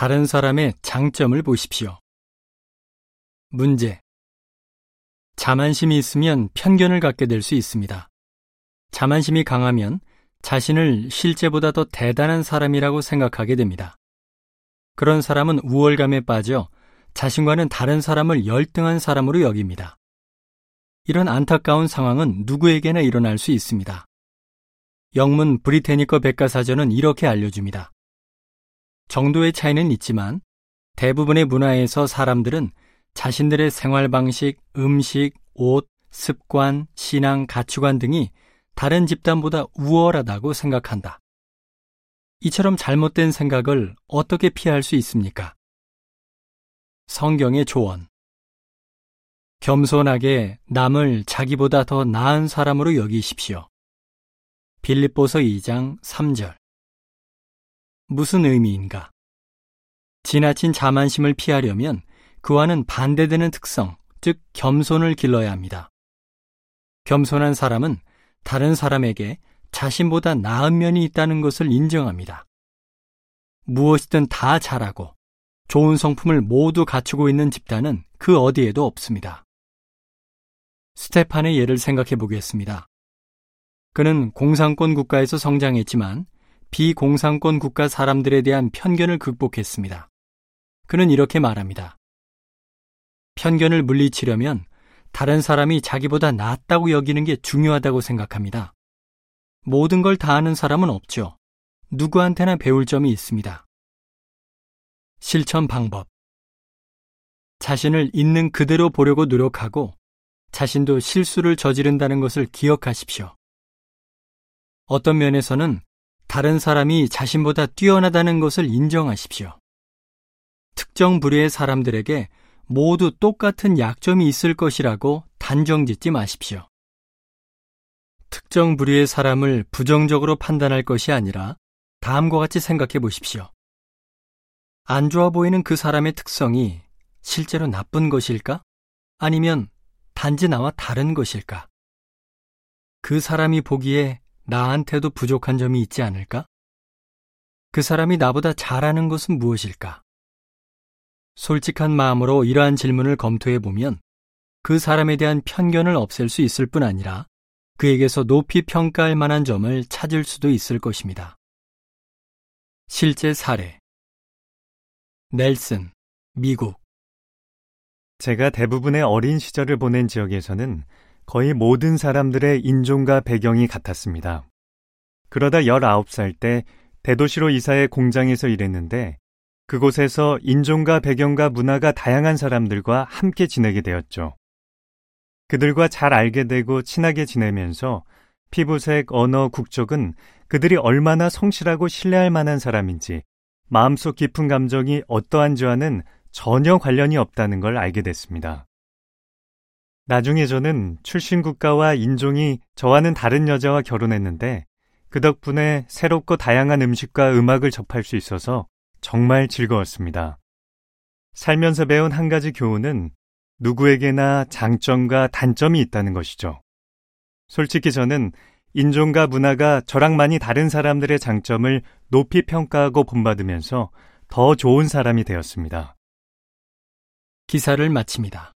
다른 사람의 장점을 보십시오. 문제. 자만심이 있으면 편견을 갖게 될 수 있습니다. 자만심이 강하면 자신을 실제보다 더 대단한 사람이라고 생각하게 됩니다. 그런 사람은 우월감에 빠져 자신과는 다른 사람을 열등한 사람으로 여깁니다. 이런 안타까운 상황은 누구에게나 일어날 수 있습니다. 영문 브리테니커 백과사전은 이렇게 알려줍니다. 정도의 차이는 있지만 대부분의 문화에서 사람들은 자신들의 생활 방식, 음식, 옷, 습관, 신앙, 가치관 등이 다른 집단보다 우월하다고 생각한다. 이처럼 잘못된 생각을 어떻게 피할 수 있습니까? 성경의 조언. 겸손하게 남을 자기보다 더 나은 사람으로 여기십시오. 빌립보서 2장 3절. 무슨 의미인가? 지나친 자만심을 피하려면 그와는 반대되는 특성, 즉 겸손을 길러야 합니다. 겸손한 사람은 다른 사람에게 자신보다 나은 면이 있다는 것을 인정합니다. 무엇이든 다 잘하고 좋은 성품을 모두 갖추고 있는 집단은 그 어디에도 없습니다. 스테판의 예를 생각해 보겠습니다. 그는 공산권 국가에서 성장했지만 비공산권 국가 사람들에 대한 편견을 극복했습니다. 그는 이렇게 말합니다. 편견을 물리치려면 다른 사람이 자기보다 낫다고 여기는 게 중요하다고 생각합니다. 모든 걸 다 아는 사람은 없죠. 누구한테나 배울 점이 있습니다. 실천 방법. 자신을 있는 그대로 보려고 노력하고 자신도 실수를 저지른다는 것을 기억하십시오. 어떤 면에서는 다른 사람이 자신보다 뛰어나다는 것을 인정하십시오. 특정 부류의 사람들에게 모두 똑같은 약점이 있을 것이라고 단정 짓지 마십시오. 특정 부류의 사람을 부정적으로 판단할 것이 아니라 다음과 같이 생각해 보십시오. 안 좋아 보이는 그 사람의 특성이 실제로 나쁜 것일까? 아니면 단지 나와 다른 것일까? 그 사람이 보기에 나한테도 부족한 점이 있지 않을까? 그 사람이 나보다 잘하는 것은 무엇일까? 솔직한 마음으로 이러한 질문을 검토해 보면 그 사람에 대한 편견을 없앨 수 있을 뿐 아니라 그에게서 높이 평가할 만한 점을 찾을 수도 있을 것입니다. 실제 사례 넬슨, 미국 제가 대부분의 어린 시절을 보낸 지역에서는 거의 모든 사람들의 인종과 배경이 같았습니다. 그러다 19살 때 대도시로 이사해 공장에서 일했는데 그곳에서 인종과 배경과 문화가 다양한 사람들과 함께 지내게 되었죠. 그들과 잘 알게 되고 친하게 지내면서 피부색, 언어, 국적은 그들이 얼마나 성실하고 신뢰할 만한 사람인지 마음속 깊은 감정이 어떠한지와는 전혀 관련이 없다는 걸 알게 됐습니다. 나중에 저는 출신 국가와 인종이 저와는 다른 여자와 결혼했는데 그 덕분에 새롭고 다양한 음식과 음악을 접할 수 있어서 정말 즐거웠습니다. 살면서 배운 한 가지 교훈은 누구에게나 장점과 단점이 있다는 것이죠. 솔직히 저는 인종과 문화가 저랑 많이 다른 사람들의 장점을 높이 평가하고 본받으면서 더 좋은 사람이 되었습니다. 기사를 마칩니다.